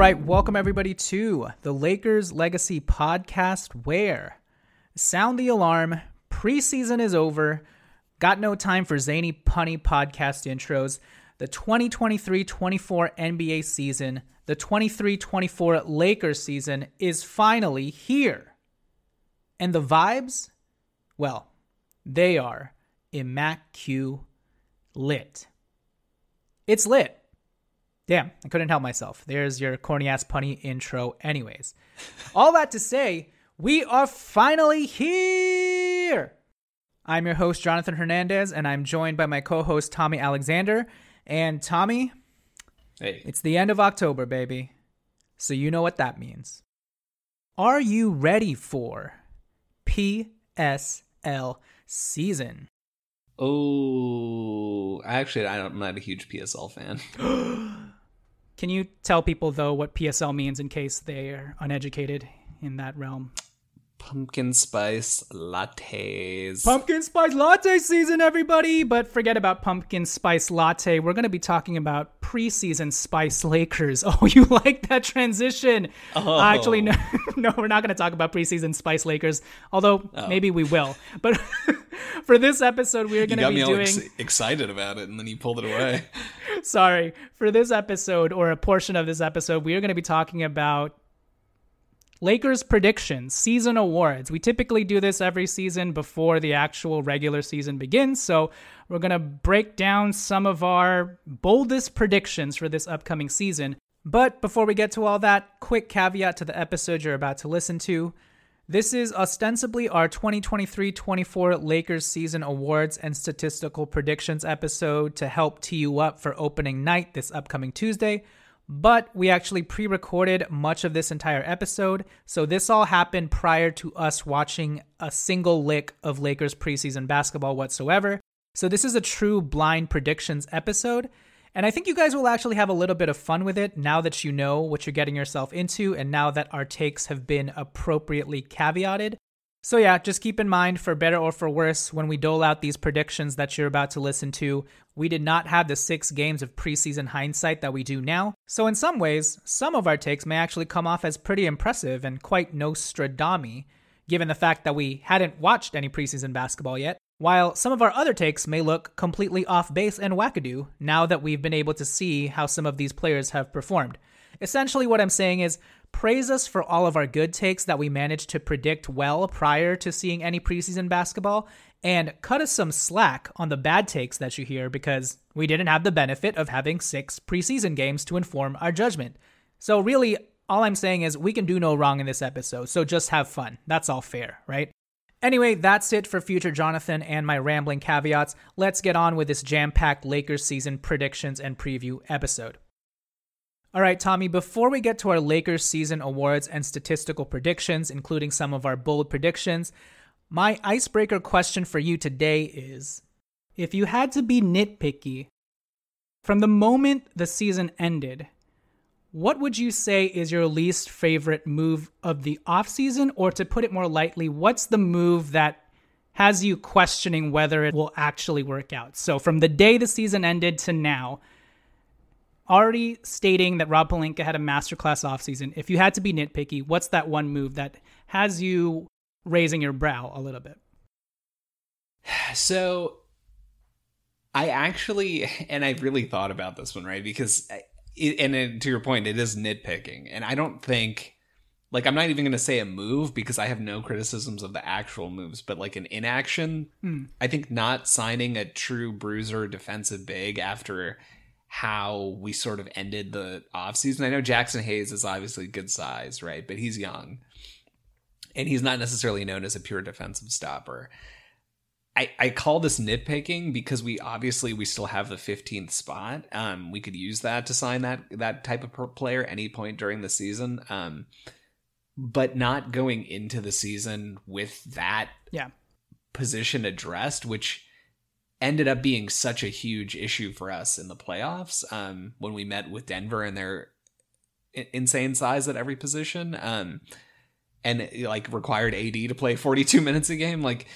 Right, welcome everybody to the Lakers Legacy Podcast, where sound the alarm, preseason is over, got no time for zany, punny podcast intros. The 2023 24 NBA season, the 23 24 Lakers season is finally here. And the vibes, well, they are immaculate. It's lit. Damn, I couldn't help myself. There's your corny ass punny intro, anyways. All that to say, we are finally here. I'm your host, Jonathan Hernandez, and I'm joined by my co host, Tommy Alexander. And Tommy, Hey, it's the end of October, baby. So you know what that means. Are you ready for PSL season? oh, actually, I'm not a huge PSL fan. Can you tell people, though, what PSL means in case they are uneducated in that realm? Pumpkin spice lattes. Pumpkin spice latte season, everybody! But forget about pumpkin spice latte. We're going to be talking about preseason spice Lakers. Oh, you like that transition? Oh. Actually, no, no, we're not going to talk about preseason spice Lakers. Although oh. maybe we will. But for this episode, we're going to be me all doing. ex- excited about it, and then you pulled it away. Sorry. For this episode, or a portion of this episode, we are going to be talking about Lakers predictions, season awards. We typically do this every season before the actual regular season begins. So we're going to break down some of our boldest predictions for this upcoming season. But before we get to all that, quick caveat to the episode you're about to listen to. This is ostensibly our 2023 24 Lakers season awards and statistical predictions episode to help tee you up for opening night this upcoming Tuesday. But we actually pre recorded much of this entire episode, so this all happened prior to us watching a single lick of Lakers preseason basketball whatsoever. So this is a true blind predictions episode. And I think you guys will actually have a little bit of fun with it now that you know what you're getting yourself into and now that our takes have been appropriately caveated. So, yeah, just keep in mind, for better or for worse, when we dole out these predictions that you're about to listen to, we did not have the six games of preseason hindsight that we do now. So, in some ways, some of our takes may actually come off as pretty impressive and quite Nostradami, given the fact that we hadn't watched any preseason basketball yet. While some of our other takes may look completely off base and wackadoo now that we've been able to see how some of these players have performed. Essentially, what I'm saying is praise us for all of our good takes that we managed to predict well prior to seeing any preseason basketball, and cut us some slack on the bad takes that you hear because we didn't have the benefit of having six preseason games to inform our judgment. So, really, all I'm saying is we can do no wrong in this episode, so just have fun. That's all fair, right? Anyway, that's it for future Jonathan and my rambling caveats. Let's get on with this jam packed Lakers season predictions and preview episode. All right, Tommy, before we get to our Lakers season awards and statistical predictions, including some of our bold predictions, my icebreaker question for you today is if you had to be nitpicky, from the moment the season ended, what would you say is your least favorite move of the offseason? Or to put it more lightly, what's the move that has you questioning whether it will actually work out? So, from the day the season ended to now, already stating that Rob Pelinka had a masterclass offseason, if you had to be nitpicky, what's that one move that has you raising your brow a little bit? So I actually, and I really thought about this one, right? Because, it, and it, to your point, it is nitpicking. And I don't think, like, I'm not even going to say a move because I have no criticisms of the actual moves, but like an inaction, Hmm. I think not signing a true bruiser defensive big after how we sort of ended the offseason. I know Jaxson Hayes is obviously good size, right? But he's young. And he's not necessarily known as a pure defensive stopper. I, I call this nitpicking because we obviously we still have the 15th spot. Um, we could use that to sign that that type of player any point during the season. Um, but not going into the season with that Yeah. position addressed, which ended up being such a huge issue for us in the playoffs um, when we met with Denver and their insane size at every position. Um, and it, like required AD to play 42 minutes a game. Like,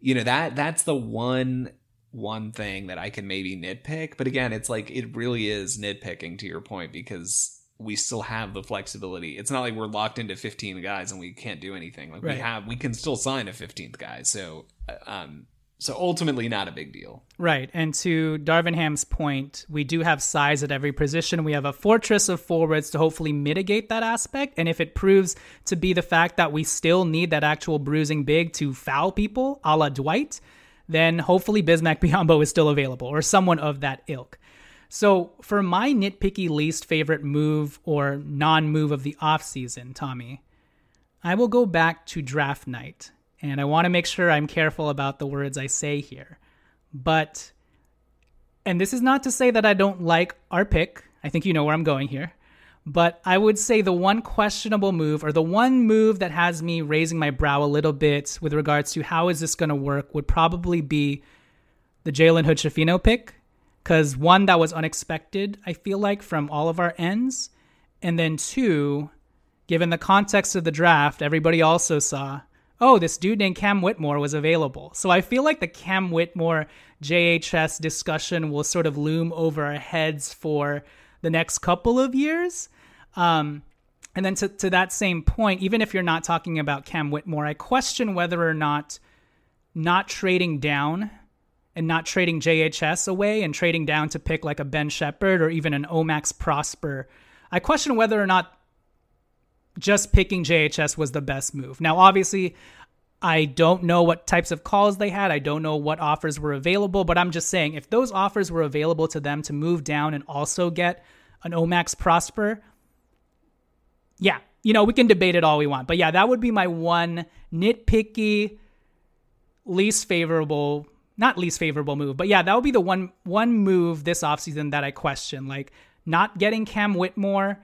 you know, that that's the one one thing that I can maybe nitpick. But again, it's like it really is nitpicking to your point because we still have the flexibility. It's not like we're locked into 15 guys and we can't do anything. Like Right. we have we can still sign a 15th guy. So uh, um so ultimately not a big deal. Right. And to Darvin Ham's point, we do have size at every position. We have a fortress of forwards to hopefully mitigate that aspect. And if it proves to be the fact that we still need that actual bruising big to foul people, a la Dwight, then hopefully Bismack Biyombo is still available or someone of that ilk. So for my nitpicky least favorite move or non move of the offseason, Tommy, I will go back to draft night. And I want to make sure I'm careful about the words I say here. But, and this is not to say that I don't like our pick. I think you know where I'm going here. But I would say the one questionable move, or the one move that has me raising my brow a little bit with regards to how is this going to work, would probably be the Jalen Hood-Schifino pick. Because one, that was unexpected, I feel like, from all of our ends. And then two, given the context of the draft, everybody also saw, oh, this dude named Cam Whitmore was available. So I feel like the Cam Whitmore JHS discussion will sort of loom over our heads for the next couple of years. Um, and then to, to that same point, even if you're not talking about Cam Whitmore, I question whether or not not trading down and not trading JHS away and trading down to pick like a Ben Sheppard or even an O-Max Prosper. I question whether or not just picking JHS was the best move. Now, obviously, I don't know what types of calls they had. I don't know what offers were available, but I'm just saying if those offers were available to them to move down and also get an O-Max Prosper, yeah, you know, we can debate it all we want. But yeah, that would be my one nitpicky, least favorable, not least favorable move. But yeah, that would be the one one move this offseason that I question. Like not getting Cam Whitmore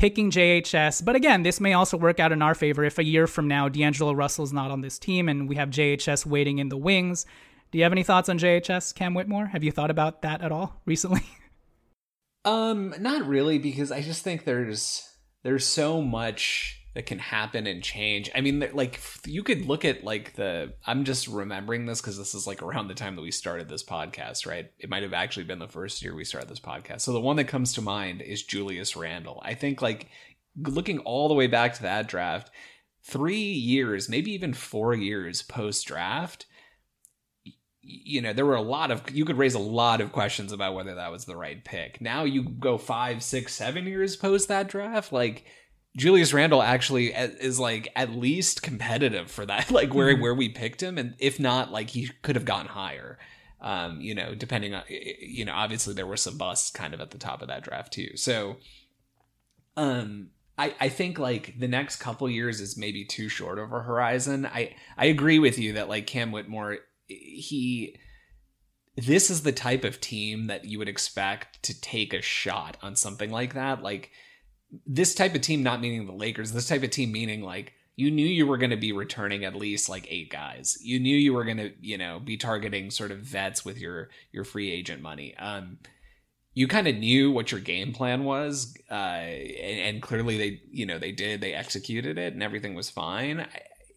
picking JHS. But again, this may also work out in our favor if a year from now D'Angelo Russell's not on this team and we have JHS waiting in the wings. Do you have any thoughts on JHS, Cam Whitmore? Have you thought about that at all recently? Um, not really, because I just think there's there's so much that can happen and change. I mean, like you could look at like the. I'm just remembering this because this is like around the time that we started this podcast, right? It might have actually been the first year we started this podcast. So the one that comes to mind is Julius Randle. I think like looking all the way back to that draft, three years, maybe even four years post draft you know there were a lot of you could raise a lot of questions about whether that was the right pick now you go five six seven years post that draft like julius Randle actually is like at least competitive for that like where where we picked him and if not like he could have gone higher. Um you know depending on you know obviously there were some busts kind of at the top of that draft too. So um I, I think like the next couple years is maybe too short of a horizon. I, I agree with you that like Cam Whitmore he this is the type of team that you would expect to take a shot on something like that. Like this type of team not meaning the lakers this type of team meaning like you knew you were going to be returning at least like eight guys. You knew you were going to you know be targeting sort of vets with your your free agent money. Um you kind of knew what your game plan was uh and, and clearly they you know they did they executed it and everything was fine.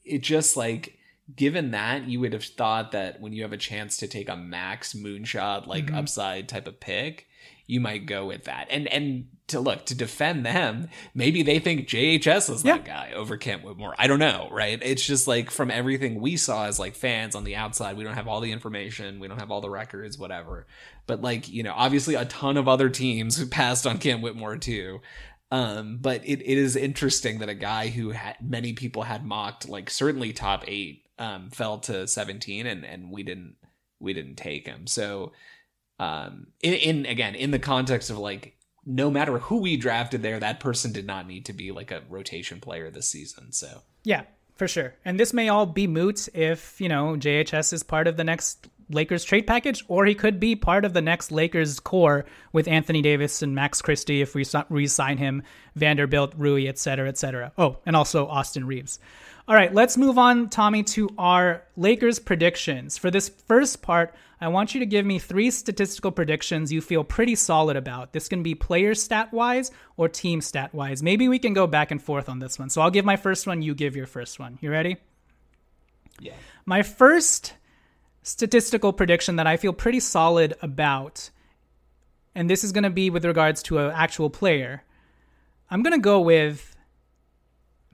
It just like given that you would have thought that when you have a chance to take a max moonshot like Mhm. upside type of pick you might go with that. And and to look to defend them, maybe they think JHS is that guy over Kent Whitmore. I don't know, right? It's just like from everything we saw as like fans on the outside, we don't have all the information, we don't have all the records, whatever. But like you know, obviously a ton of other teams passed on Kent Whitmore too. Um, but it, it is interesting that a guy who had many people had mocked, like certainly top eight, um, fell to 17 and, and we didn't, we didn't take him. So, um, in, in again, in the context of like, no matter who we drafted there, that person did not need to be like a rotation player this season. So, yeah, for sure. And this may all be moot if, you know, JHS is part of the next Lakers trade package, or he could be part of the next Lakers core with Anthony Davis and Max Christie if we re-sign him, Vanderbilt, Rui, etc., etc. Oh, and also Austin Reaves. All right, let's move on, Tommy, to our Lakers predictions. For this first part, I want you to give me three statistical predictions you feel pretty solid about. This can be player stat wise or team stat wise. Maybe we can go back and forth on this one. So I'll give my first one, you give your first one. You ready? Yeah. My first statistical prediction that I feel pretty solid about, and this is going to be with regards to an actual player. I'm going to go with.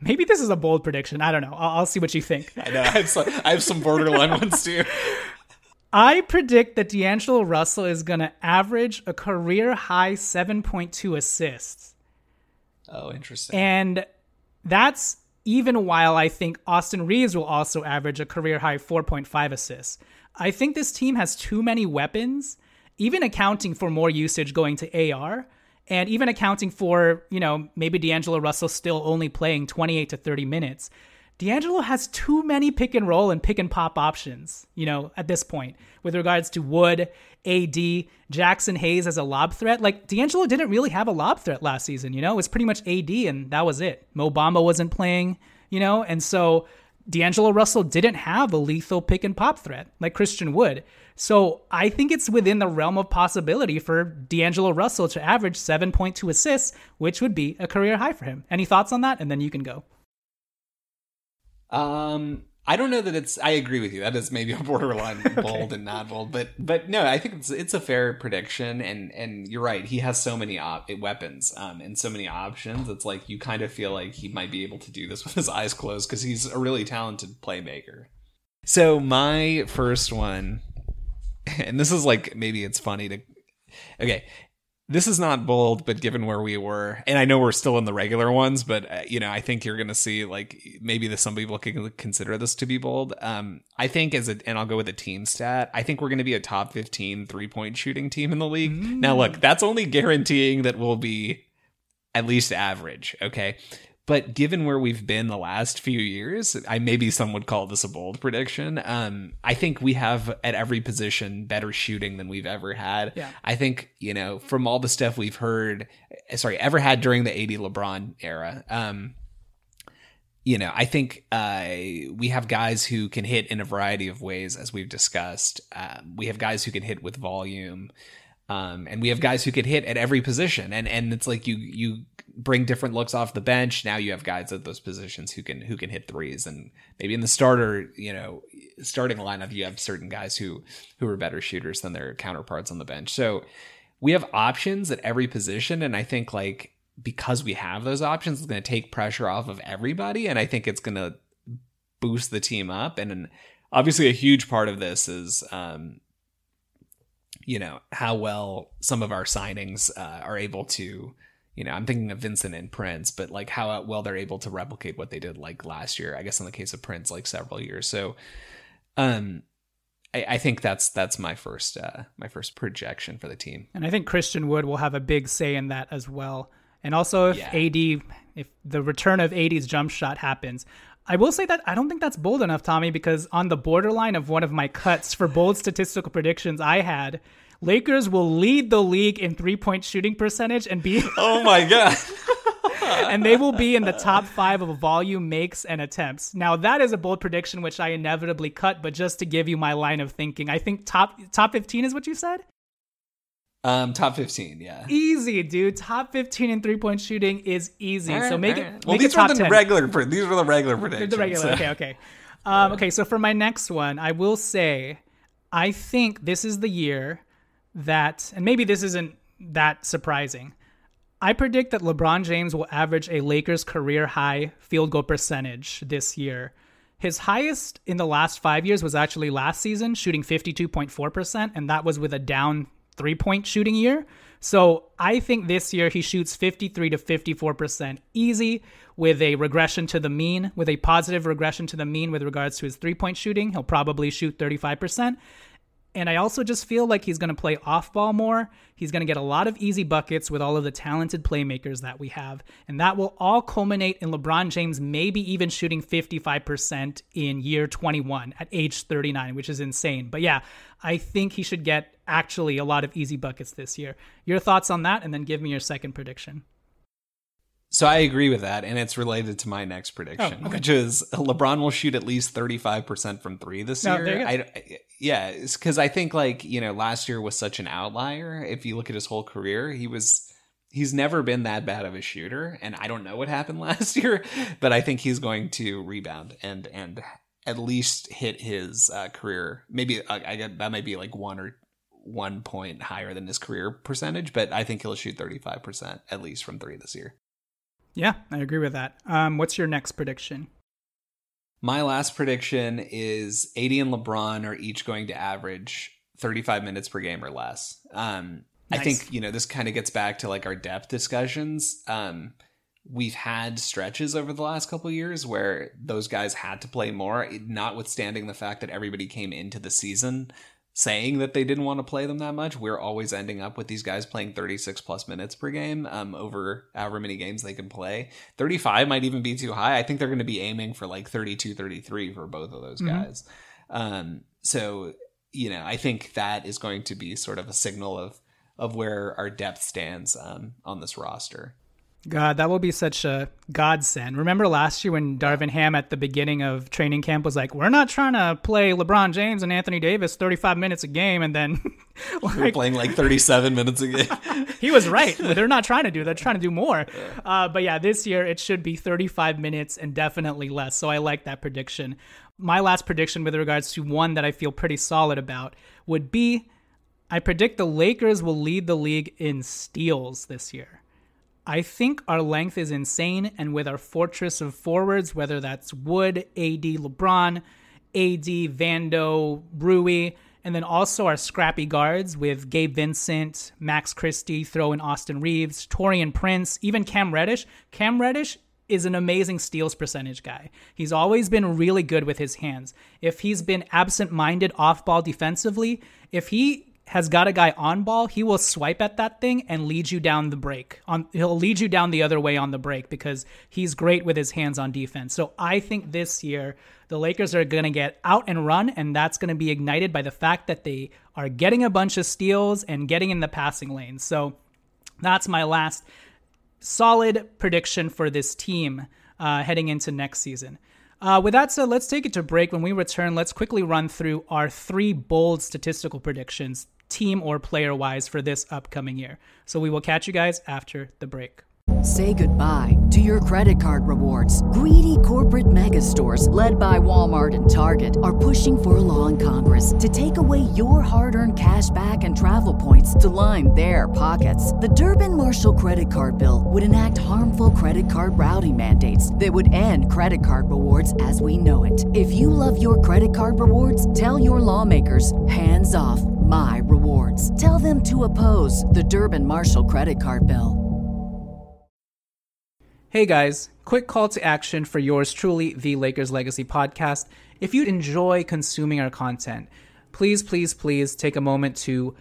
Maybe this is a bold prediction. I don't know. I'll, I'll see what you think. I know. I have some, I have some borderline ones too. I predict that D'Angelo Russell is going to average a career high 7.2 assists. Oh, interesting. And that's even while I think Austin Reaves will also average a career high 4.5 assists. I think this team has too many weapons, even accounting for more usage going to AR, and even accounting for, you know, maybe D'Angelo Russell still only playing 28 to 30 minutes. D'Angelo has too many pick and roll and pick and pop options, you know, at this point, with regards to Wood, AD, Jaxson Hayes as a lob threat. Like, D'Angelo didn't really have a lob threat last season, you know, it was pretty much AD and that was it. Mo Bamba wasn't playing, you know, and so D'Angelo Russell didn't have a lethal pick and pop threat like Christian Wood. So I think it's within the realm of possibility for D'Angelo Russell to average 7.2 assists, which would be a career high for him. Any thoughts on that? And then you can go. Um, I don't know that it's. I agree with you. That is maybe a borderline okay. bold and not bold, but but no, I think it's it's a fair prediction. And and you're right. He has so many op- weapons um, and so many options. It's like you kind of feel like he might be able to do this with his eyes closed because he's a really talented playmaker. So my first one, and this is like maybe it's funny to. Okay, this is not bold, but given where we were, and I know we're still in the regular ones, but uh, you know, I think you're going to see like maybe this, some people can consider this to be bold. Um, I think as a, and I'll go with a team stat. I think we're going to be a top 15 three point shooting team in the league. Mm. Now, look, that's only guaranteeing that we'll be at least average. Okay. But given where we've been the last few years, I maybe some would call this a bold prediction. Um, I think we have at every position better shooting than we've ever had. Yeah. I think you know from all the stuff we've heard, sorry, ever had during the AD LeBron era. Um, you know, I think uh, we have guys who can hit in a variety of ways, as we've discussed. Um, we have guys who can hit with volume. Um, and we have guys who could hit at every position, and and it's like you you bring different looks off the bench. Now you have guys at those positions who can who can hit threes, and maybe in the starter, you know, starting lineup, you have certain guys who who are better shooters than their counterparts on the bench. So we have options at every position, and I think like because we have those options, it's going to take pressure off of everybody, and I think it's going to boost the team up. And obviously, a huge part of this is um, you know how well some of our signings uh, are able to you know i'm thinking of vincent and prince but like how well they're able to replicate what they did like last year i guess in the case of prince like several years so um I, I think that's that's my first uh, my first projection for the team, and I think Christian Wood will have a big say in that as well. And also, if yeah. AD, if the return of AD's jump shot happens, I will say that I don't think that's bold enough, Tommy, because on the borderline of one of my cuts for bold statistical predictions I had, Lakers will lead the league in three point shooting percentage and be. oh my God. and they will be in the top five of volume makes and attempts. Now that is a bold prediction, which I inevitably cut, but just to give you my line of thinking, I think top top fifteen is what you said. Um, top fifteen, yeah. Easy, dude. Top fifteen in three point shooting is easy. Right, so make right. it. Well, these were the 10. regular. These were the regular predictions. The regular. So. Okay, okay. Um, okay, so for my next one, I will say, I think this is the year that, and maybe this isn't that surprising. I predict that LeBron James will average a Lakers career high field goal percentage this year. His highest in the last five years was actually last season, shooting 52.4%, and that was with a down three point shooting year. So I think this year he shoots 53 to 54% easy with a regression to the mean, with a positive regression to the mean with regards to his three point shooting. He'll probably shoot 35%. And I also just feel like he's going to play off ball more. He's going to get a lot of easy buckets with all of the talented playmakers that we have. And that will all culminate in LeBron James maybe even shooting 55% in year 21 at age 39, which is insane. But yeah, I think he should get actually a lot of easy buckets this year. Your thoughts on that? And then give me your second prediction. So I agree with that, and it's related to my next prediction, oh, okay. which is LeBron will shoot at least thirty five percent from three this no, year. I, yeah, because I think like you know last year was such an outlier. If you look at his whole career, he was he's never been that bad of a shooter, and I don't know what happened last year, but I think he's going to rebound and and at least hit his uh, career. Maybe uh, I that might be like one or one point higher than his career percentage, but I think he'll shoot thirty five percent at least from three this year. Yeah, I agree with that. Um, what's your next prediction? My last prediction is AD and LeBron are each going to average 35 minutes per game or less. Um, nice. I think, you know, this kind of gets back to like our depth discussions. Um, we've had stretches over the last couple years where those guys had to play more, notwithstanding the fact that everybody came into the season saying that they didn't want to play them that much. We're always ending up with these guys playing 36 plus minutes per game um, over however many games they can play. 35 might even be too high. I think they're going to be aiming for like 32, 33 for both of those mm-hmm. guys. Um, so, you know, I think that is going to be sort of a signal of of where our depth stands um, on this roster. God, that will be such a godsend. Remember last year when Darvin Ham at the beginning of training camp was like, "We're not trying to play LeBron James and Anthony Davis 35 minutes a game," and then like, we're playing like 37 minutes a game. he was right. They're not trying to do. They're trying to do more. Uh, but yeah, this year it should be 35 minutes and definitely less. So I like that prediction. My last prediction with regards to one that I feel pretty solid about would be, I predict the Lakers will lead the league in steals this year. I think our length is insane, and with our fortress of forwards, whether that's Wood, AD, LeBron, AD, Vando, Rui, and then also our scrappy guards with Gabe Vincent, Max Christie, throw in Austin Reaves, Taurean Prince, even Cam Reddish. Cam Reddish is an amazing steals percentage guy. He's always been really good with his hands. If he's been absent minded off ball defensively, if he has got a guy on ball, he will swipe at that thing and lead you down the break. On he'll lead you down the other way on the break because he's great with his hands on defense. So I think this year the Lakers are going to get out and run and that's going to be ignited by the fact that they are getting a bunch of steals and getting in the passing lanes. So that's my last solid prediction for this team uh, heading into next season. Uh, with that said, let's take it to break. When we return, let's quickly run through our three bold statistical predictions team or player wise for this upcoming year. So we will catch you guys after the break. Say goodbye to your credit card rewards. Greedy corporate mega stores, led by Walmart and Target, are pushing for a law in Congress to take away your hard earned cash back and travel points to line their pockets. The Durbin Marshall credit card bill would enact harmful credit card routing mandates that would end credit card rewards as we know it. If you love your credit card rewards, tell your lawmakers hands off my rewards. Tell them to oppose the Durbin Marshall credit card bill. Hey guys, quick call to action for yours truly, the Lakers Legacy podcast. If you enjoy consuming our content, please, please, please take a moment to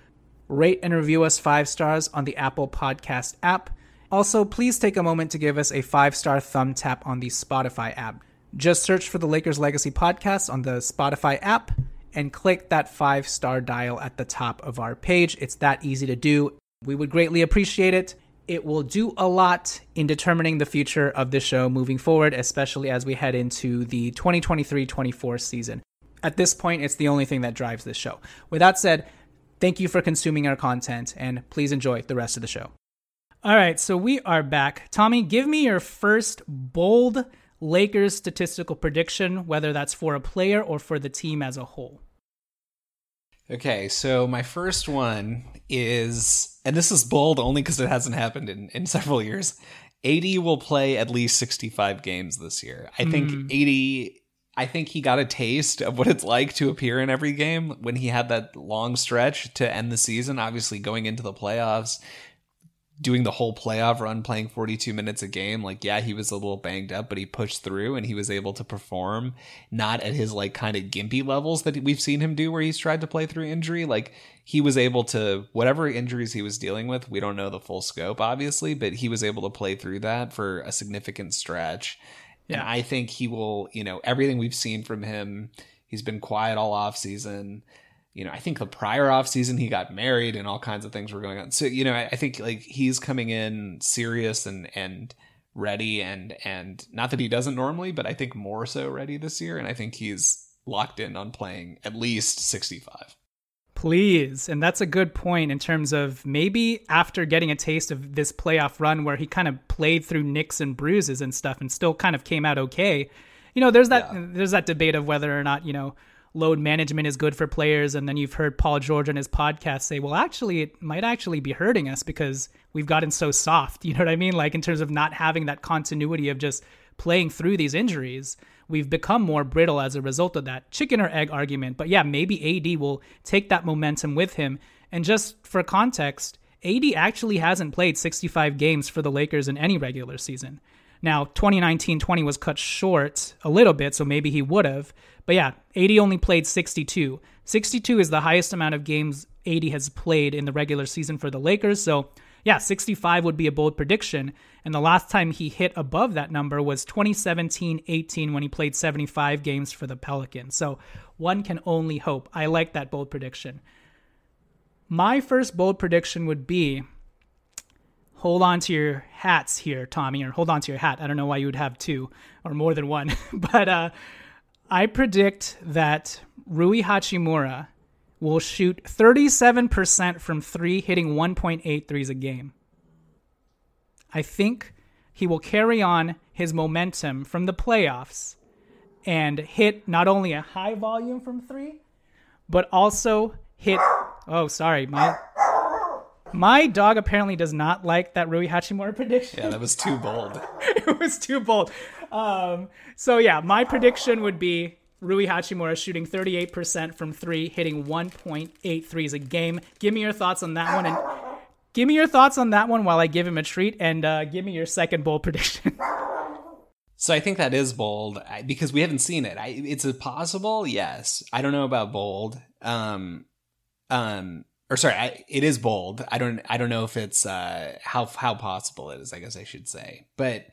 rate and review us five stars on the Apple Podcast app. Also, please take a moment to give us a five star thumb tap on the Spotify app. Just search for the Lakers Legacy podcast on the Spotify app and click that five star dial at the top of our page. It's that easy to do. We would greatly appreciate it it will do a lot in determining the future of the show moving forward, especially as we head into the 2023 24 season. At this point, it's the only thing that drives this show. With that said, thank you for consuming our content and please enjoy the rest of the show. All right, so we are back. Tommy, give me your first bold Lakers statistical prediction, whether that's for a player or for the team as a whole. Okay, so my first one is, and this is bold only because it hasn't happened in, in several years. AD will play at least 65 games this year. I think Hmm. AD, I think he got a taste of what it's like to appear in every game when he had that long stretch to end the season, obviously going into the playoffs, doing the whole playoff run, playing 42 minutes a game. Like, yeah, he was a little banged up, but he pushed through and he was able to perform not at his like kind of gimpy levels that we've seen him do where he's tried to play through injury. Like, he was able to, whatever injuries he was dealing with, we don't know the full scope, obviously, but he was able to play through that for a significant stretch. And Yeah. I think he will, you know, everything we've seen from him, he's been quiet all off season you know, I think the prior off season he got married and all kinds of things were going on. So, you know, I, I think like he's coming in serious and and ready and and not that he doesn't normally, but I think more so ready this year. And I think he's locked in on playing at least 65. Please. And that's a good point in terms of maybe after getting a taste of this playoff run where he kind of played through nicks and bruises and stuff and still kind of came out okay. You know, there's that Yeah. there's that debate of whether or not, you know, load management is good for players and then you've heard Paul George on his podcast say, "Well, actually it might actually be hurting us because we've gotten so soft." You know what I mean? Like in terms of not having that continuity of just playing through these injuries, we've become more brittle as a result of that chicken or egg argument. But yeah, maybe AD will take that momentum with him. And just for context, AD actually hasn't played 65 games for the Lakers in any regular season. Now, 2019 20 was cut short a little bit, so maybe he would have. But yeah, AD only played 62. 62 is the highest amount of games AD has played in the regular season for the Lakers. So yeah, 65 would be a bold prediction. And the last time he hit above that number was 2017 18 when he played 75 games for the Pelicans. So one can only hope. I like that bold prediction. My first bold prediction would be hold on to your hats here, Tommy, or hold on to your hat. I don't know why you would have two or more than one. but uh, I predict that Rui Hachimura will shoot 37% from three, hitting 1.8 threes a game. I think he will carry on his momentum from the playoffs and hit not only a high volume from three, but also hit. Oh, sorry, my my dog apparently does not like that Rui Hachimura prediction Yeah, that was too bold. it was too bold. Um, so yeah, my prediction would be Rui Hachimura shooting 38% from three, hitting 1.8 threes a game. Give me your thoughts on that one, and give me your thoughts on that one while I give him a treat, and uh, give me your second bold prediction. So I think that is bold because we haven't seen it. I, it's possible, yes. I don't know about bold. Um, um, or sorry, I, it is bold. I don't. I don't know if it's uh how how possible it is. I guess I should say. But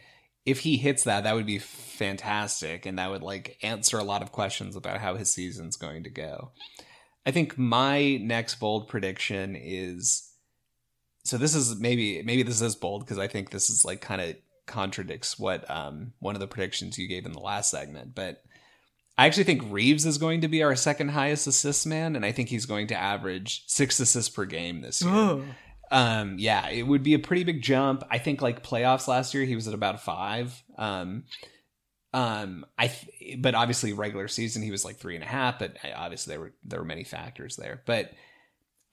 if he hits that, that would be fantastic, and that would like answer a lot of questions about how his season's going to go. I think my next bold prediction is so this is maybe maybe this is bold because I think this is like kind of contradicts what um one of the predictions you gave in the last segment, but I actually think Reaves is going to be our second highest assist man, and I think he's going to average six assists per game this year. Um, yeah, it would be a pretty big jump. I think like playoffs last year, he was at about five. Um, um, I, th- but obviously regular season he was like three and a half. But obviously there were there were many factors there. But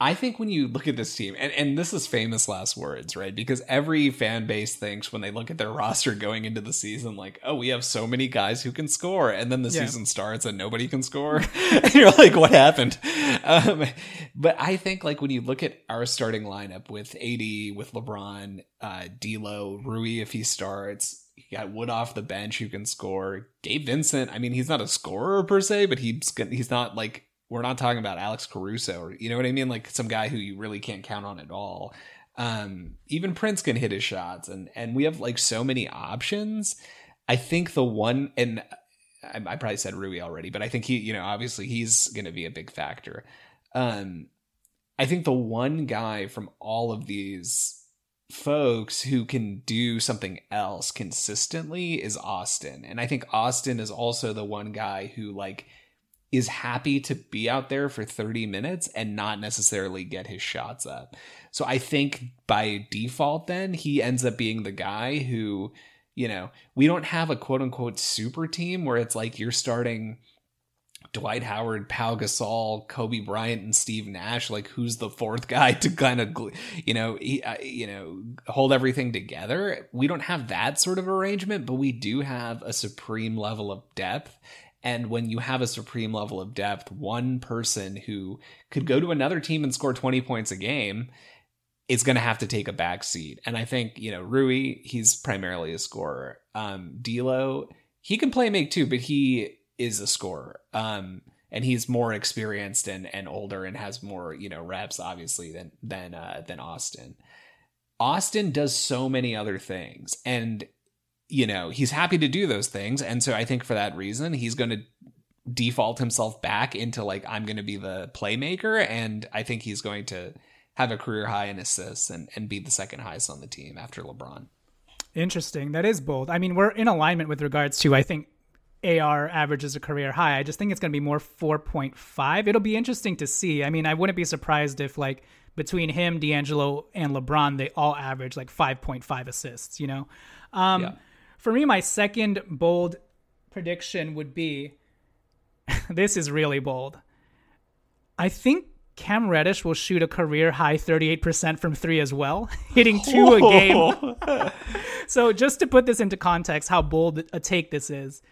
I think when you look at this team, and, and this is famous last words, right? Because every fan base thinks when they look at their roster going into the season, like, oh, we have so many guys who can score. And then the Yeah. season starts and nobody can score. and you're like, what happened? Um, but I think like when you look at our starting lineup with AD, with LeBron, uh, D'Lo, Rui, if he starts, you got Wood off the bench who can score. Gabe Vincent, I mean, he's not a scorer per se, but he's he's not like we're not talking about Alex Caruso or you know what I mean, like some guy who you really can't count on at all. Um, even Prince can hit his shots, and and we have like so many options. I think the one and I, I probably said Rui already, but I think he, you know, obviously he's going to be a big factor. Um, I think the one guy from all of these folks who can do something else consistently is Austin. And I think Austin is also the one guy who like is happy to be out there for 30 minutes and not necessarily get his shots up. So I think by default then he ends up being the guy who, you know, we don't have a quote unquote super team where it's like you're starting Dwight Howard, Pau Gasol, Kobe Bryant, and Steve Nash. Like, who's the fourth guy to kind of, you know, uh, you know, hold everything together? We don't have that sort of arrangement, but we do have a supreme level of depth. And when you have a supreme level of depth, one person who could go to another team and score 20 points a game is going to have to take a back seat. And I think, you know, Rui, he's primarily a scorer. Um, D'Lo, he can play make too, but he is a scorer. Um, and he's more experienced and, and older and has more, you know, reps obviously than, than, uh, than Austin. Austin does so many other things and, you know, he's happy to do those things. And so I think for that reason, he's going to default himself back into like, I'm going to be the playmaker. And I think he's going to, have a career high in assists and, and be the second highest on the team after LeBron. Interesting. That is bold. I mean, we're in alignment with regards to, I think, AR averages a career high. I just think it's going to be more 4.5. It'll be interesting to see. I mean, I wouldn't be surprised if, like, between him, D'Angelo, and LeBron, they all average like 5.5 assists, you know? Um, yeah. For me, my second bold prediction would be this is really bold. I think Cam Reddish will shoot a career high 38% from three as well, hitting two a game. so, just to put this into context, how bold a take this is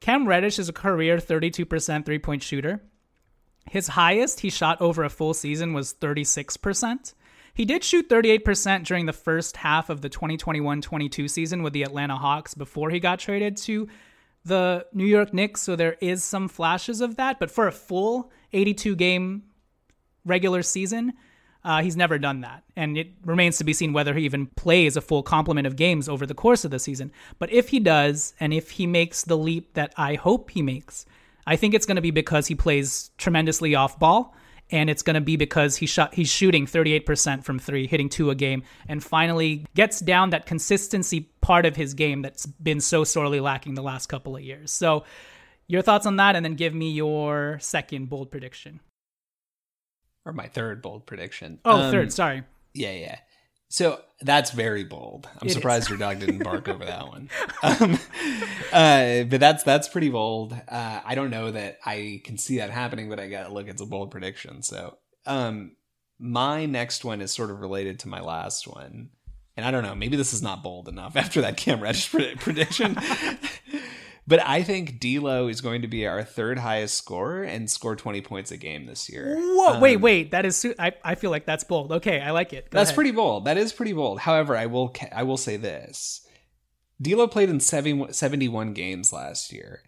Cam Reddish is a career 32% three point shooter. His highest he shot over a full season was 36%. He did shoot 38% during the first half of the 2021 22 season with the Atlanta Hawks before he got traded to the New York Knicks. So there is some flashes of that. But for a full 82 game regular season. Uh, he's never done that. And it remains to be seen whether he even plays a full complement of games over the course of the season. But if he does, and if he makes the leap that I hope he makes, I think it's going to be because he plays tremendously off ball. And it's going to be because he shot, he's shooting 38% from three, hitting two a game, and finally gets down that consistency part of his game that's been so sorely lacking the last couple of years. So, your thoughts on that, and then give me your second bold prediction or my third bold prediction. Oh, um, third. Sorry. Yeah, yeah. So that's very bold. I'm it surprised is. your dog didn't bark over that one. Um, uh, but that's that's pretty bold. Uh, I don't know that I can see that happening, but I got to look. It's a bold prediction. So um, my next one is sort of related to my last one, and I don't know. Maybe this is not bold enough after that Cam Reddish prediction. But I think D'Lo is going to be our third highest scorer and score 20 points a game this year. Whoa, um, wait, wait. That is I, I feel like that's bold. Okay, I like it. Go that's ahead. pretty bold. That is pretty bold. However, I will I will say this. D'Lo played in 71 games last year.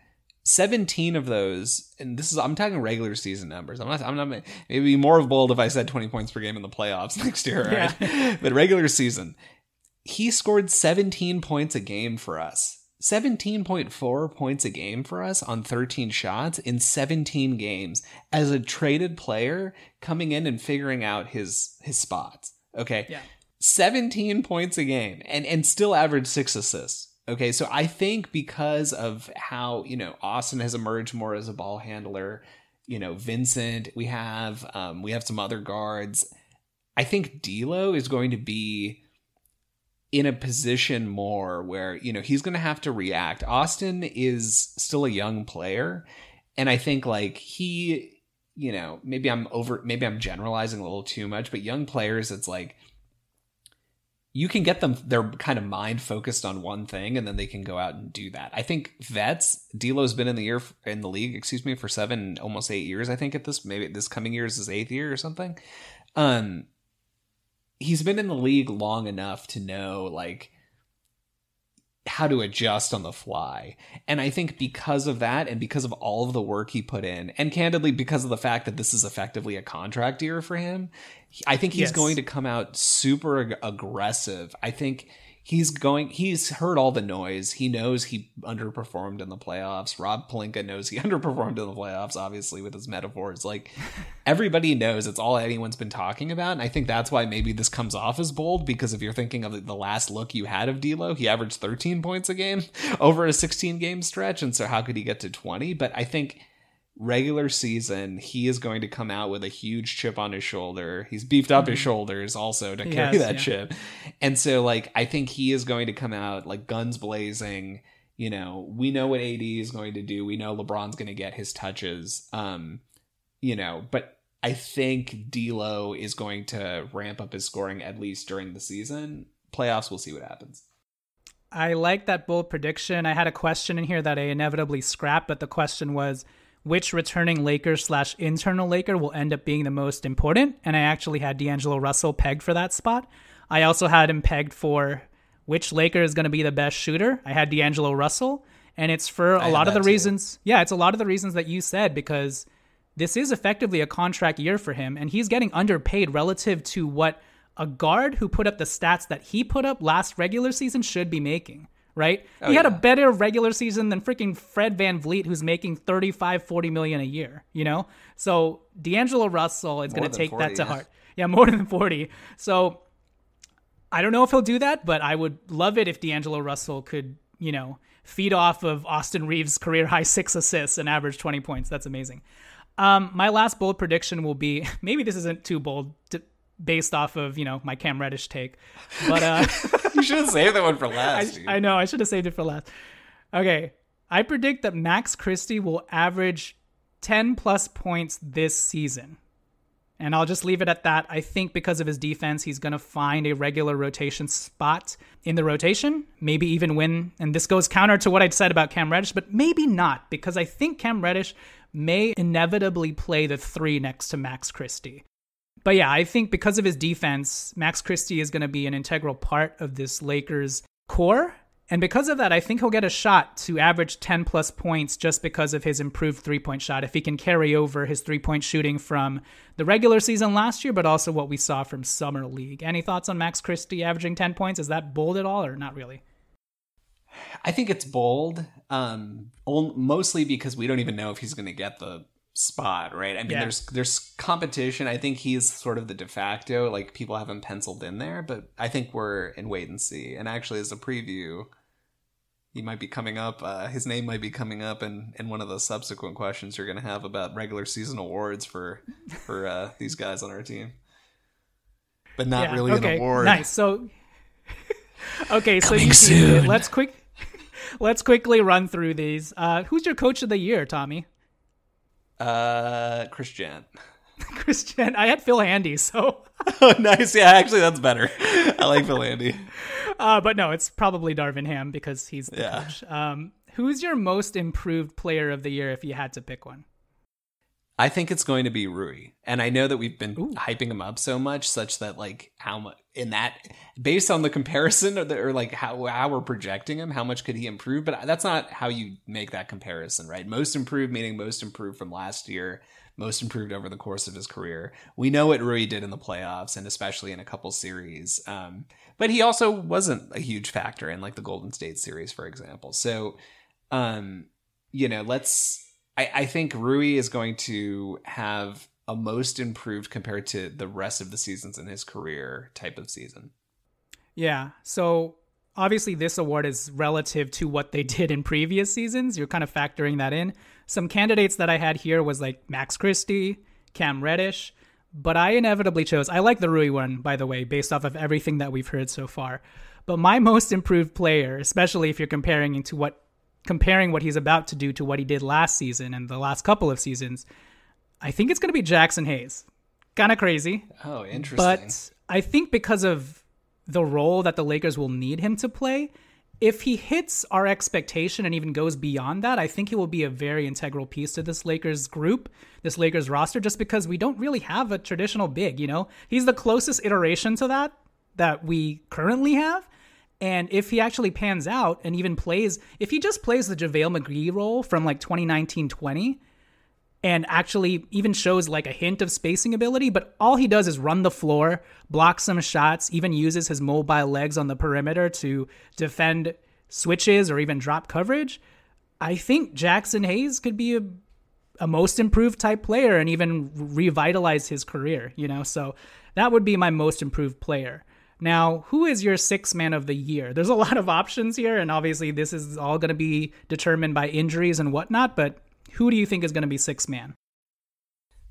17 of those, and this is I'm talking regular season numbers. I'm not I'm not maybe more of bold if I said 20 points per game in the playoffs next year, right? Yeah. but regular season, he scored 17 points a game for us 17.4 points a game for us on 13 shots in 17 games as a traded player coming in and figuring out his his spots. Okay. Yeah. 17 points a game and and still average 6 assists. Okay, so I think because of how, you know, Austin has emerged more as a ball handler, you know, Vincent, we have um we have some other guards. I think D'Lo is going to be in a position more where you know he's going to have to react. Austin is still a young player, and I think like he, you know, maybe I'm over, maybe I'm generalizing a little too much, but young players, it's like you can get them they're kind of mind focused on one thing and then they can go out and do that. I think vets D'Lo's been in the year in the league, excuse me, for 7 almost 8 years I think at this maybe this coming year is his 8th year or something. Um he's been in the league long enough to know like how to adjust on the fly. And I think because of that and because of all of the work he put in, and candidly, because of the fact that this is effectively a contract year for him, I think he's yes. going to come out super ag- aggressive. I think he's going he's heard all the noise. He knows he underperformed in the playoffs. Rob pelinka knows he underperformed in the playoffs obviously with his metaphors. Like everybody knows it's all anyone's been talking about and i think that's why maybe this comes off as bold because if you're thinking of the last look you had of D'Lo, he averaged 13 points a game over a 16 game stretch and so how could he get to 20 but i think regular season, he is going to come out with a huge chip on his shoulder. He's beefed up mm-hmm. his shoulders also to carry that yeah. chip. And so like I think he is going to come out like guns blazing You know, we know what AD is going to do. We know LeBron's going to get his touches. Um, you know, but I think D'Lo is going to ramp up his scoring at least during the season. Playoffs, we'll see what happens. I like that bold prediction. I had a question in here that I inevitably scrapped, but the question was which returning Laker slash internal Laker will end up being the most important. And I actually had D'Angelo Russell pegged for that spot. I also had him pegged for which Laker is going to be the best shooter. I had D'Angelo Russell, and it's for a lot of the too. reasons. Yeah, it's a lot of the reasons that you said because this is effectively a contract year for him, and he's getting underpaid relative to what a guard who put up the stats that he put up last regular season should be making. Right? Oh, he had yeah. a better regular season than freaking Fred VanVleet, who's making 35, 40 million a year, you know? So D'Angelo Russell is going to take 40, that to yeah. heart. Yeah, more than 40. So I don't know if he'll do that, but I would love it if D'Angelo Russell could, you know, feed off of Austin Reaves' career high six assists and average 20 points. That's amazing. Um, my last bold prediction will be maybe this isn't too bold to, based off of, you know, my Cam Reddish take, but uh, you should have saved that one for last. I, I know, I should have saved it for last. Okay. I predict that Max Christie will average 10 plus points this season. And I'll just leave it at that. I think because of his defense, he's going to find a regular rotation spot in the rotation, maybe even win. And this goes counter to what I'd said about Cam Reddish, but maybe not, because I think Cam Reddish may inevitably play the three next to Max Christie. But yeah, I think because of his defense, Max Christie is going to be an integral part of this Lakers core. And because of that, I think he'll get a shot to average 10 plus points just because of his improved three point shot. If he can carry over his three point shooting from the regular season last year, but also what we saw from Summer League. Any thoughts on Max Christie averaging 10 points? Is that bold at all or not really? I think it's bold, um, mostly because we don't even know if he's going to get the spot, right? I mean, yeah. there's there's competition. I think he's sort of the de facto, like people have him penciled in there, but I think we're in wait and see. And actually, as a preview, he might be coming up. Uh, his name might be coming up in, in one of the subsequent questions you're going to have about regular season awards for for uh, these guys on our team. But not yeah, really okay. an award. Nice. So, okay, so you soon. let's quick let's quickly run through these. Uh, who's your coach of the year, Tommy? Uh, Christian. Christian. I had Phil Handy, so. oh, nice. Yeah, actually, that's better. I like Phil Handy. Uh, but no, it's probably Darvin Ham because he's the yeah. coach. Um, who's your most improved player of the year if you had to pick one? I think it's going to be Rui. And I know that we've been Ooh. hyping him up so much, such that like how much in that based on the comparison or, the, or like how how we're projecting him, how much could he improve? But that's not how you make that comparison, right? Most improved meaning most improved from last year, most improved over the course of his career. We know what Rui did in the playoffs and especially in a couple series. Um, but he also wasn't a huge factor in like the Golden State series, for example. So, um, you know, let's I, I think Rui is going to have a most improved compared to the rest of the seasons in his career type of season. Yeah. So obviously this award is relative to what they did in previous seasons. You're kind of factoring that in. Some candidates that I had here was like Max Christie, Cam Reddish, but I inevitably chose I like the Rui one by the way based off of everything that we've heard so far. But my most improved player, especially if you're comparing to what comparing what he's about to do to what he did last season and the last couple of seasons, I think it's going to be Jaxson Hayes. Kind of crazy. Oh, interesting. But I think because of the role that the Lakers will need him to play, if he hits our expectation and even goes beyond that, I think he will be a very integral piece to this Lakers group, this Lakers roster, just because we don't really have a traditional big, you know? He's the closest iteration to that that we currently have. And if he actually pans out and even plays, if he just plays the JaVale McGee role from like 2019 20 and actually even shows like a hint of spacing ability, but all he does is run the floor, block some shots, even uses his mobile legs on the perimeter to defend switches or even drop coverage, I think Jaxson Hayes could be a, a most improved type player and even revitalize his career, you know? So that would be my most improved player. Now, who is your six man of the year? There's a lot of options here, and obviously, this is all going to be determined by injuries and whatnot, but who do you think is going to be six man?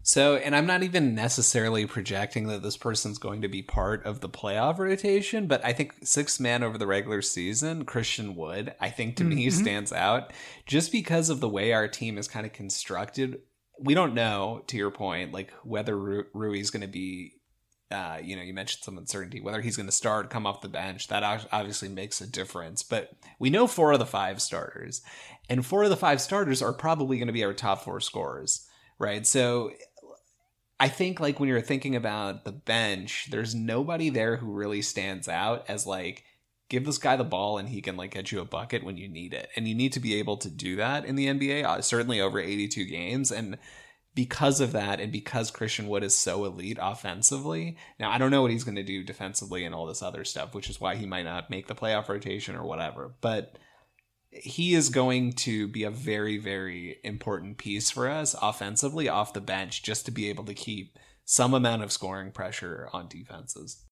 So, and I'm not even necessarily projecting that this person's going to be part of the playoff rotation, but I think six man over the regular season, Christian Wood, I think to mm-hmm. me stands out just because of the way our team is kind of constructed. We don't know, to your point, like whether Ru- Rui's going to be, uh, you know, you mentioned some uncertainty, whether he's going to start, come off the bench. That obviously makes a difference. But we know four of the five starters, and four of the five starters are probably going to be our top four scorers right? So I think like when you're thinking about the bench, there's nobody there who really stands out as like give this guy the ball and he can like get you a bucket when you need it. And you need to be able to do that in the NBA, uh, certainly over 82 games and because of that and because Christian Wood is so elite offensively. Now, I don't know what he's going to do defensively and all this other stuff, which is why he might not make the playoff rotation or whatever. But he is going to be a very, very important piece for us offensively off the bench just to be able to keep some amount of scoring pressure on defenses.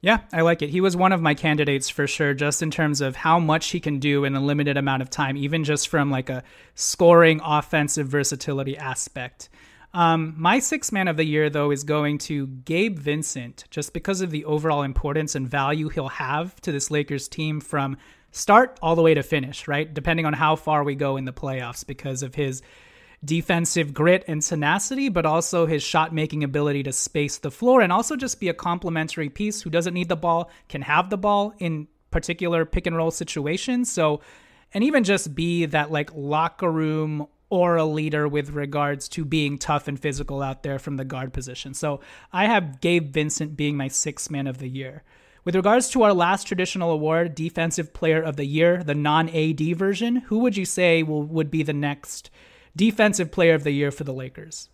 Yeah, I like it. He was one of my candidates for sure, just in terms of how much he can do in a limited amount of time, even just from like a scoring offensive versatility aspect. Um, my sixth man of the year, though, is going to Gabe Vincent, just because of the overall importance and value he'll have to this Lakers team from start all the way to finish, right? Depending on how far we go in the playoffs because of his defensive grit and tenacity, but also his shot making ability to space the floor and also just be a complementary piece who doesn't need the ball, can have the ball in particular pick and roll situations. So, and even just be that like locker room or a leader with regards to being tough and physical out there from the guard position. So I have Gabe Vincent being my sixth man of the year. With regards to our last traditional award, Defensive Player of the Year, the non AD version, who would you say will, would be the next Defensive Player of the Year for the Lakers?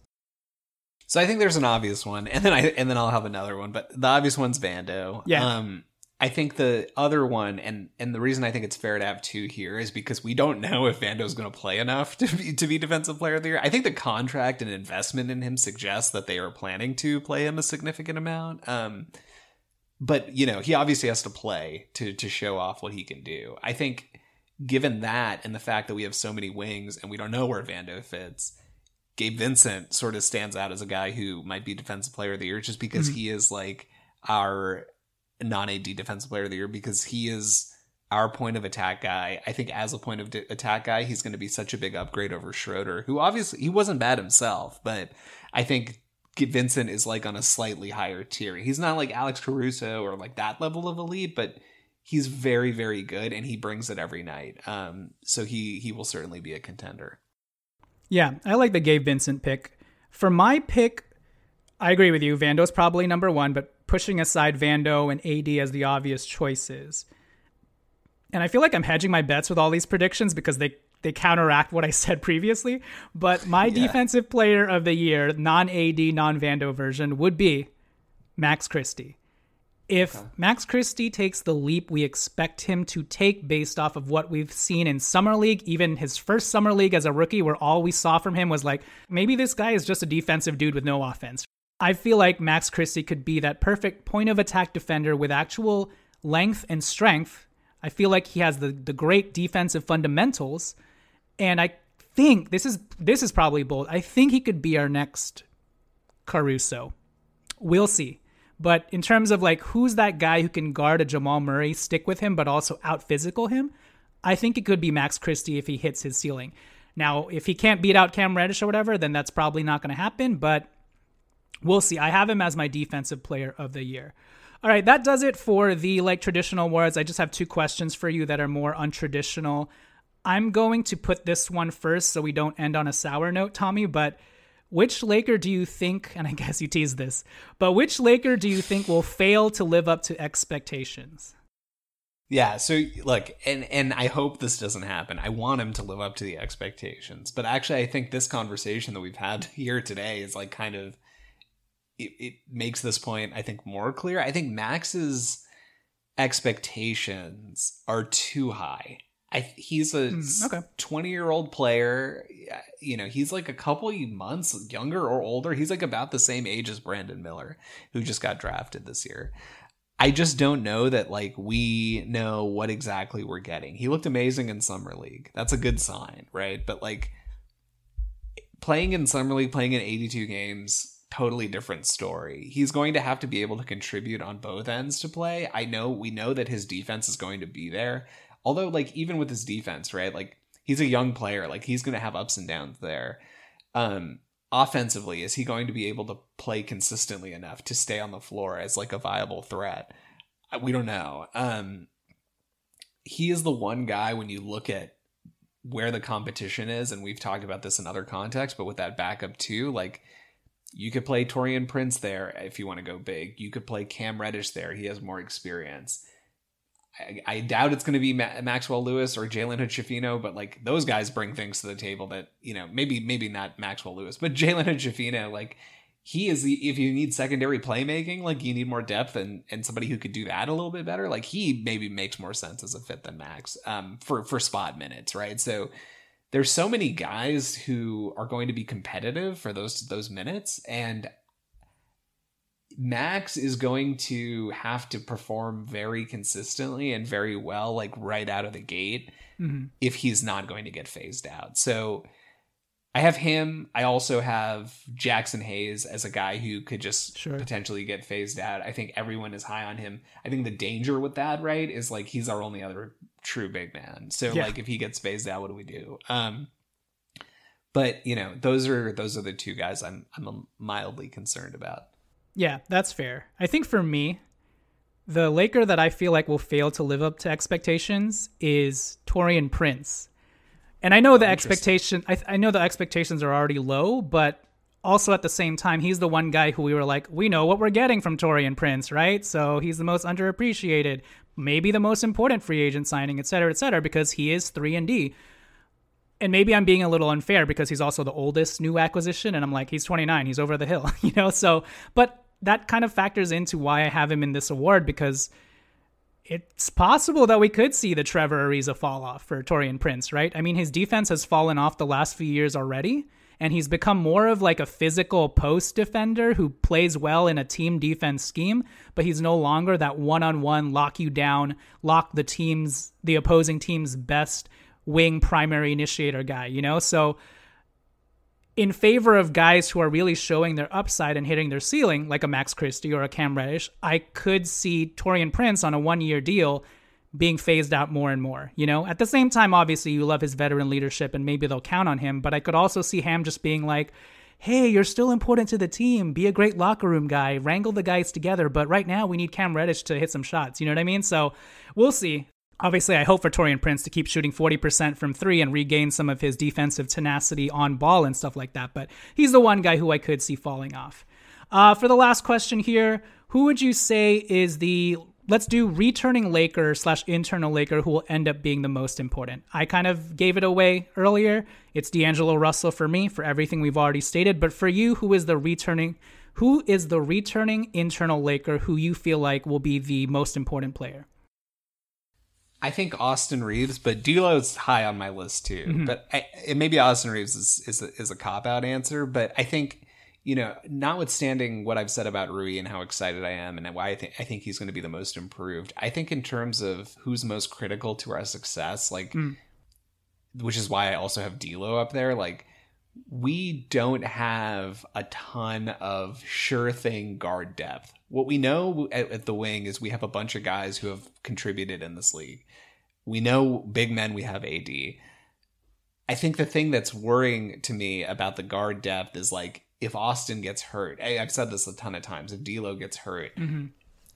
So I think there's an obvious one, and then I and then I'll have another one, but the obvious one's Vando. Yeah. Um, I think the other one, and and the reason I think it's fair to have two here is because we don't know if Vando's going to play enough to be to be defensive player of the year. I think the contract and investment in him suggests that they are planning to play him a significant amount. Um, but you know he obviously has to play to to show off what he can do. I think given that and the fact that we have so many wings and we don't know where Vando fits, Gabe Vincent sort of stands out as a guy who might be defensive player of the year just because mm-hmm. he is like our non AD defensive player of the year because he is our point of attack guy. I think as a point of attack guy, he's going to be such a big upgrade over Schroeder, who obviously he wasn't bad himself, but I think Vincent is like on a slightly higher tier. He's not like Alex Caruso or like that level of elite, but he's very very good and he brings it every night. Um, so he he will certainly be a contender. Yeah, I like the Gabe Vincent pick. For my pick, I agree with you. Vando's probably number one, but pushing aside Vando and AD as the obvious choices. And I feel like I'm hedging my bets with all these predictions because they they counteract what I said previously. But my yeah. defensive player of the year, non AD, non Vando version, would be Max Christie. If okay. Max Christie takes the leap we expect him to take based off of what we've seen in Summer League, even his first Summer League as a rookie, where all we saw from him was like, maybe this guy is just a defensive dude with no offense. I feel like Max Christie could be that perfect point of attack defender with actual length and strength. I feel like he has the, the great defensive fundamentals and I think this is this is probably bold. I think he could be our next Caruso. We'll see. But in terms of like who's that guy who can guard a Jamal Murray, stick with him, but also out physical him, I think it could be Max Christie if he hits his ceiling. Now, if he can't beat out Cam Reddish or whatever, then that's probably not going to happen. But we'll see. I have him as my defensive player of the year. All right, that does it for the like traditional awards. I just have two questions for you that are more untraditional. I'm going to put this one first so we don't end on a sour note, Tommy, but which Laker do you think, and I guess you teased this, but which Laker do you think will fail to live up to expectations? Yeah, so look, and and I hope this doesn't happen. I want him to live up to the expectations. But actually I think this conversation that we've had here today is like kind of it, it makes this point I think more clear. I think Max's expectations are too high. I, he's a mm, okay. 20 year old player. You know, he's like a couple months younger or older. He's like about the same age as Brandon Miller, who just got drafted this year. I just don't know that like we know what exactly we're getting. He looked amazing in summer league. That's a good sign, right? But like playing in summer league, playing in 82 games, totally different story. He's going to have to be able to contribute on both ends to play. I know we know that his defense is going to be there. Although like even with his defense, right? Like he's a young player, like he's going to have ups and downs there. Um offensively, is he going to be able to play consistently enough to stay on the floor as like a viable threat? Uh, we don't know. Um he is the one guy when you look at where the competition is, and we've talked about this in other contexts, but with that backup too, like you could play Taurean Prince there if you want to go big. You could play Cam Reddish there. He has more experience. I, I doubt it's going to be Ma- Maxwell Lewis or Jalen Hood-Schifino, but like those guys bring things to the table that you know maybe maybe not Maxwell Lewis, but Jalen Hood-Schifino, like he is the if you need secondary playmaking, like you need more depth and and somebody who could do that a little bit better, like he maybe makes more sense as a fit than Max um for for spot minutes, right? So there's so many guys who are going to be competitive for those those minutes and Max is going to have to perform very consistently and very well like right out of the gate mm-hmm. if he's not going to get phased out. So I have him. I also have Jaxson Hayes as a guy who could just sure. potentially get phased out. I think everyone is high on him. I think the danger with that, right, is like he's our only other true big man. So yeah. like if he gets phased out, what do we do? Um but you know, those are those are the two guys I'm I'm mildly concerned about. Yeah, that's fair. I think for me, the Laker that I feel like will fail to live up to expectations is Taurean Prince. And I know the expectation. I, I know the expectations are already low, but also at the same time, he's the one guy who we were like, we know what we're getting from Taurean Prince, right? So he's the most underappreciated, maybe the most important free agent signing, et cetera, et cetera, because he is three and D. And maybe I'm being a little unfair because he's also the oldest new acquisition, and I'm like, he's 29, he's over the hill, you know. So, but that kind of factors into why I have him in this award because it's possible that we could see the Trevor Ariza fall off for Taurean Prince, right? I mean, his defense has fallen off the last few years already, and he's become more of like a physical post defender who plays well in a team defense scheme, but he's no longer that one on one lock you down, lock the team's, the opposing team's best wing primary initiator guy, you know? So in favor of guys who are really showing their upside and hitting their ceiling, like a Max Christie or a Cam Reddish, I could see Taurean Prince on a one year deal being phased out more and more. You know, at the same time, obviously, you love his veteran leadership and maybe they'll count on him, but I could also see Ham just being like, hey, you're still important to the team. Be a great locker room guy. Wrangle the guys together. But right now, we need Cam Reddish to hit some shots. You know what I mean? So we'll see. Obviously, I hope for Taurean Prince to keep shooting 40% from three and regain some of his defensive tenacity on ball and stuff like that. But he's the one guy who I could see falling off. Uh, for the last question here, who would you say is the let's do returning Laker slash internal Laker who will end up being the most important. I kind of gave it away earlier. It's D'Angelo Russell for me for everything we've already stated. But for you, who is the returning who is the returning internal Laker who you feel like will be the most important player? I think Austin Reaves, but D'Lo's high on my list too. Mm-hmm. But I, maybe Austin Reaves is is a, is a cop out answer. But I think you know, notwithstanding what I've said about Rui and how excited I am, and why I think I think he's going to be the most improved. I think in terms of who's most critical to our success, like, mm. which is why I also have D'Lo up there. Like, we don't have a ton of sure thing guard depth. What we know at, at, the wing is we have a bunch of guys who have contributed in this league. We know big men, we have AD. I think the thing that's worrying to me about the guard depth is like if Austin gets hurt. I, have said this a ton of times. If D'Lo gets hurt, mm-hmm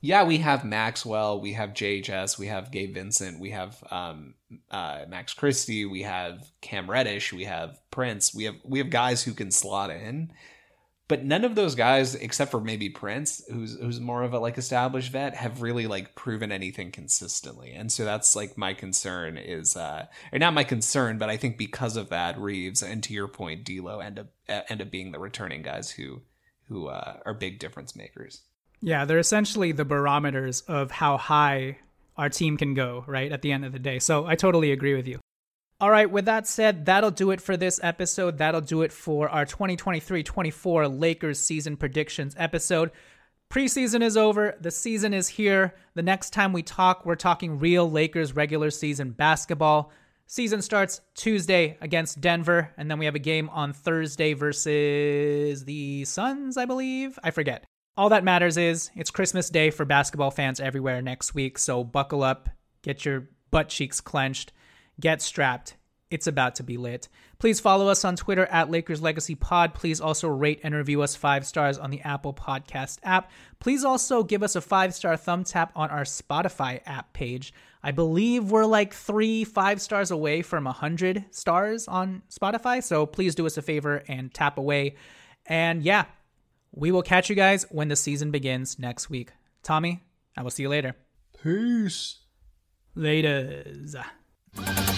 yeah, we have Maxwell, we have JHS, we have Gabe Vincent, we have um, uh, Max Christie, we have Cam Reddish, we have Prince, we have we have guys who can slot in, but none of those guys, except for maybe Prince, who's who's more of a like established vet, have really like proven anything consistently, and so that's like my concern is, uh, or not my concern, but I think because of that, Reaves and to your point, D'Lo end up end up being the returning guys who who uh, are big difference makers. Yeah, they're essentially the barometers of how high our team can go, right, at the end of the day. So I totally agree with you. All right, with that said, that'll do it for this episode. That'll do it for our 2023 24 Lakers season predictions episode. Preseason is over, the season is here. The next time we talk, we're talking real Lakers regular season basketball. Season starts Tuesday against Denver, and then we have a game on Thursday versus the Suns, I believe. I forget. All that matters is it's Christmas Day for basketball fans everywhere next week, so buckle up, get your butt cheeks clenched, get strapped. It's about to be lit. Please follow us on Twitter at Lakers Legacy Pod. Please also rate and review us five stars on the Apple Podcast app. Please also give us a five star thumb tap on our Spotify app page. I believe we're like three, five stars away from a 100 stars on Spotify. So please do us a favor and tap away. And yeah, we will catch you guys when the season begins next week. Tommy, I will see you later. Peace. Laters. Bye.